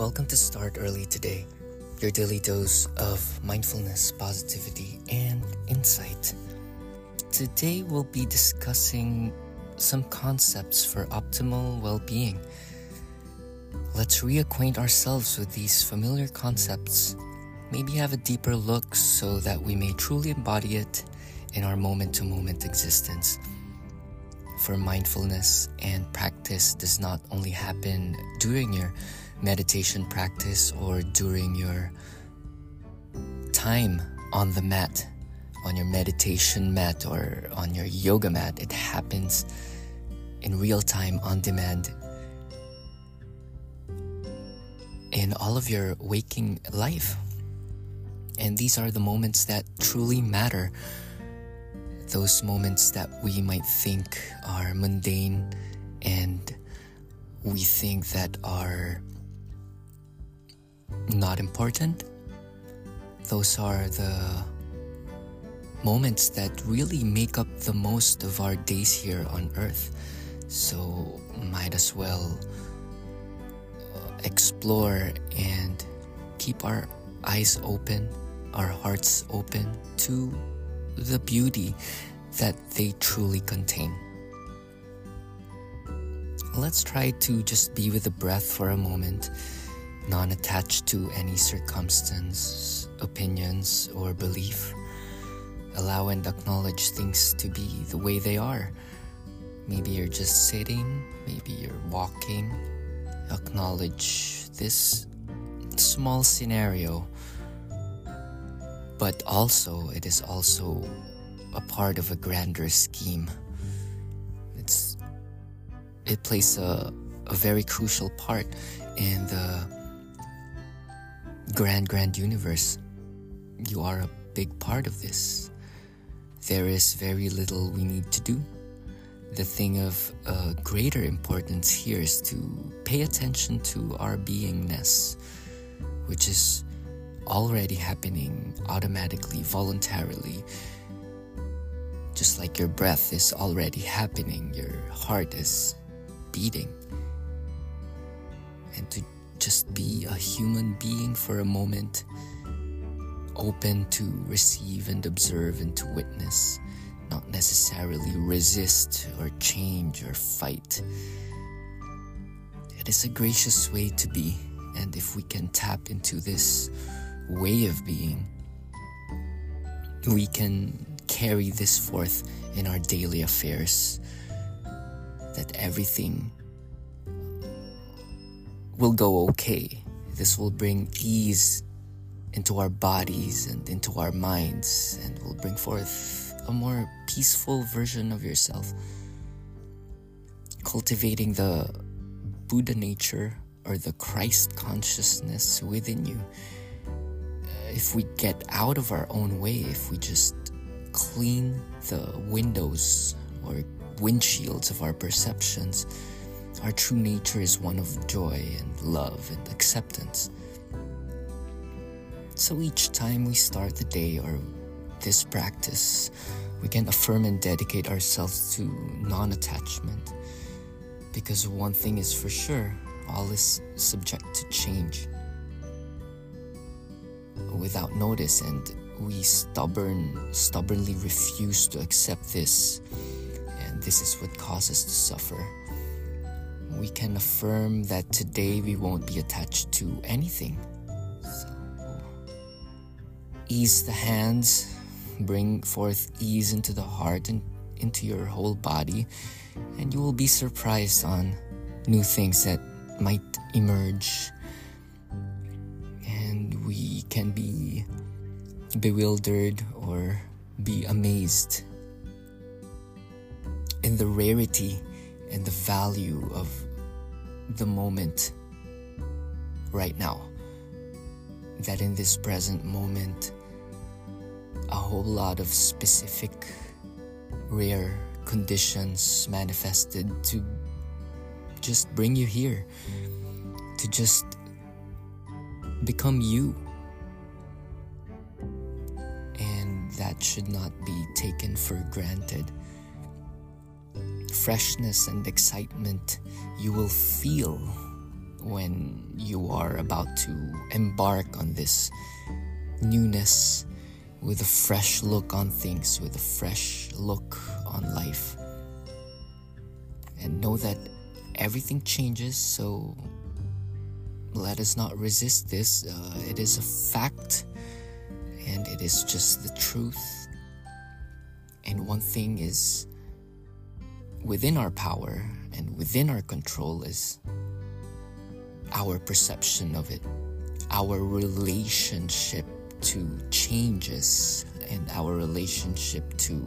Welcome to Start Early Today, your daily dose of mindfulness, positivity, and insight. Today we'll be discussing some concepts for optimal well being. Let's reacquaint ourselves with these familiar concepts, maybe have a deeper look so that we may truly embody it in our moment to moment existence. For mindfulness and practice does not only happen during your meditation practice or during your time on the mat, on your meditation mat or on your yoga mat. It happens in real time, on demand, in all of your waking life. And these are the moments that truly matter. Those moments that we might think are mundane and we think that are not important. Those are the moments that really make up the most of our days here on earth. So, might as well uh, explore and keep our eyes open, our hearts open to the beauty that they truly contain. Let's try to just be with the breath for a moment non attached to any circumstance, opinions, or belief. Allow and acknowledge things to be the way they are. Maybe you're just sitting, maybe you're walking. Acknowledge this small scenario, but also it is also a part of a grander scheme. It's it plays a, a very crucial part in the grand, grand universe. You are a big part of this. There is very little we need to do. The thing of uh, greater importance here is to pay attention to our beingness, which is already happening automatically, voluntarily. Just like your breath is already happening, your heart is beating. And to just be a human being for a moment, open to receive and observe and to witness, not necessarily resist or change or fight. It is a gracious way to be, and if we can tap into this way of being, we can carry this forth in our daily affairs. That everything will go okay. This will bring ease into our bodies and into our minds and will bring forth a more peaceful version of yourself. Cultivating the Buddha nature or the Christ consciousness within you. Uh, if we get out of our own way, if we just clean the windows or windshields of our perceptions, our true nature is one of joy and love and acceptance. So each time we start the day or this practice, we can affirm and dedicate ourselves to non attachment. Because one thing is for sure all is subject to change. Without notice, and we stubborn, stubbornly refuse to accept this, and this is what causes us to suffer we can affirm that today we won't be attached to anything. So, ease the hands, bring forth ease into the heart and into your whole body, and you will be surprised on new things that might emerge. And we can be bewildered or be amazed in the rarity and the value of the moment right now. That in this present moment, a whole lot of specific, rare conditions manifested to just bring you here, to just become you. And that should not be taken for granted freshness and excitement you will feel when you are about to embark on this newness with a fresh look on things, with a fresh look on life. And know that everything changes, so let us not resist this. Uh, it is a fact and it is just the truth. And one thing is within our power and within our control is our perception of it, our relationship to changes, and our relationship to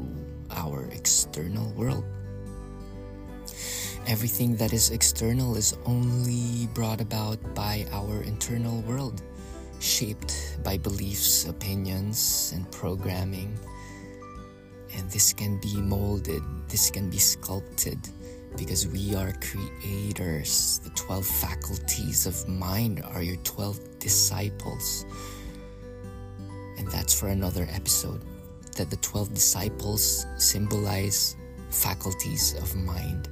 our external world. Everything that is external is only brought about by our internal world, shaped by beliefs, opinions, and programming. And this can be molded, this can be sculpted because we are creators. The 12 faculties of mind are your 12 disciples. And that's for another episode. That the 12 disciples symbolize faculties of mind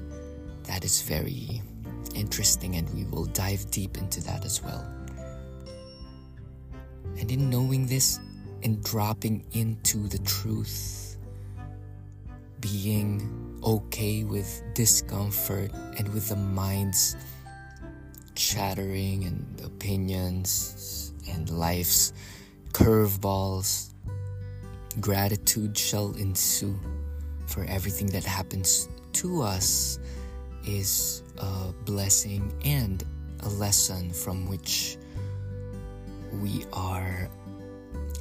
that is very interesting, and we will dive deep into that as well. And in knowing this and dropping into the truth, being okay with discomfort and with the mind's chattering and opinions and life's curveballs, gratitude shall ensue. For everything that happens to us is a blessing and a lesson from which we are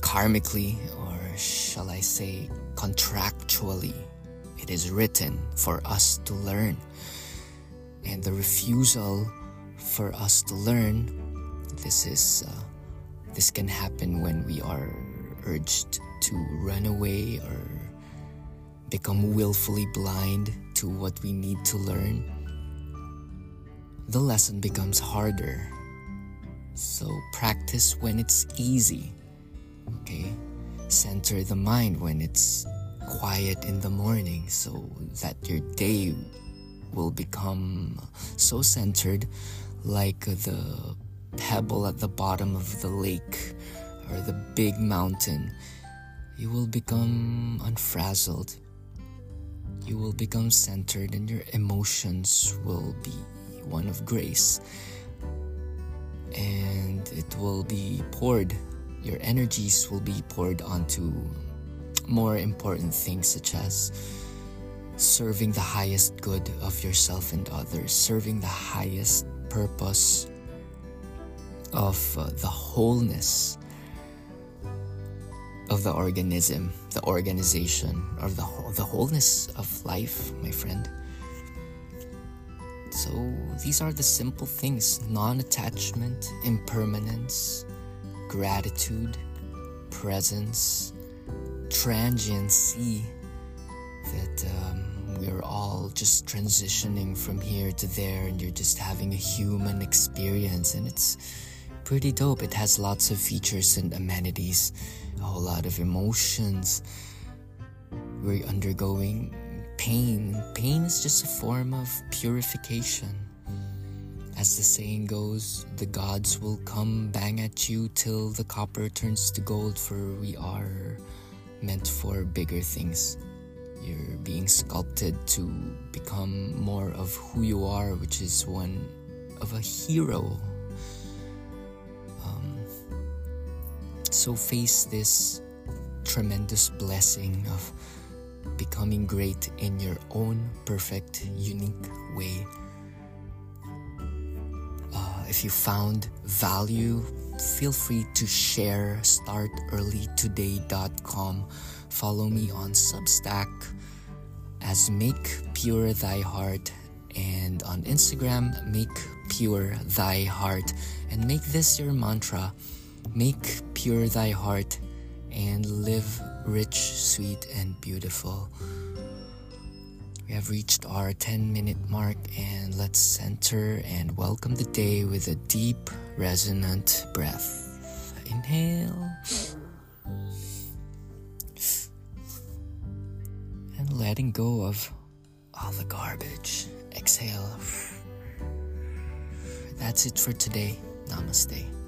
karmically, or shall I say, contractually, it is written for us to learn. And the refusal for us to learn, this is uh, this can happen when we are urged to run away or become willfully blind to what we need to learn, the lesson becomes harder. So practice when it's easy. Okay? Center the mind when it's quiet in the morning so that your day will become so centered like the pebble at the bottom of the lake or the big mountain. You will become unfrazzled you will become centered and your emotions will be one of grace. And it will be poured, your energies will be poured onto more important things such as serving the highest good of yourself and others, serving the highest purpose of uh, the wholeness of the organism, the organization, or the, the wholeness of life, my friend. So these are the simple things non attachment, impermanence, gratitude, presence, transiency that um, we're all just transitioning from here to there and you're just having a human experience and it's pretty dope. It has lots of features and amenities a whole lot of emotions. We're undergoing pain. Pain is just a form of purification. As the saying goes, the gods will come bang at you till the copper turns to gold, for we are meant for bigger things. You're being sculpted to become more of who you are, which is one of a hero So face this tremendous blessing of becoming great in your own perfect, unique way. Uh, if you found value, feel free to share startearlytoday.com. Follow me on Substack as Make Pure Thy Heart and on Instagram, Make Pure Thy Heart. And make this your mantra Make pure thy heart and live rich, sweet, and beautiful. We have reached our 10 minute mark, and let's center and welcome the day with a deep, resonant breath. Inhale and letting go of all the garbage. Exhale That's it for today. Namaste.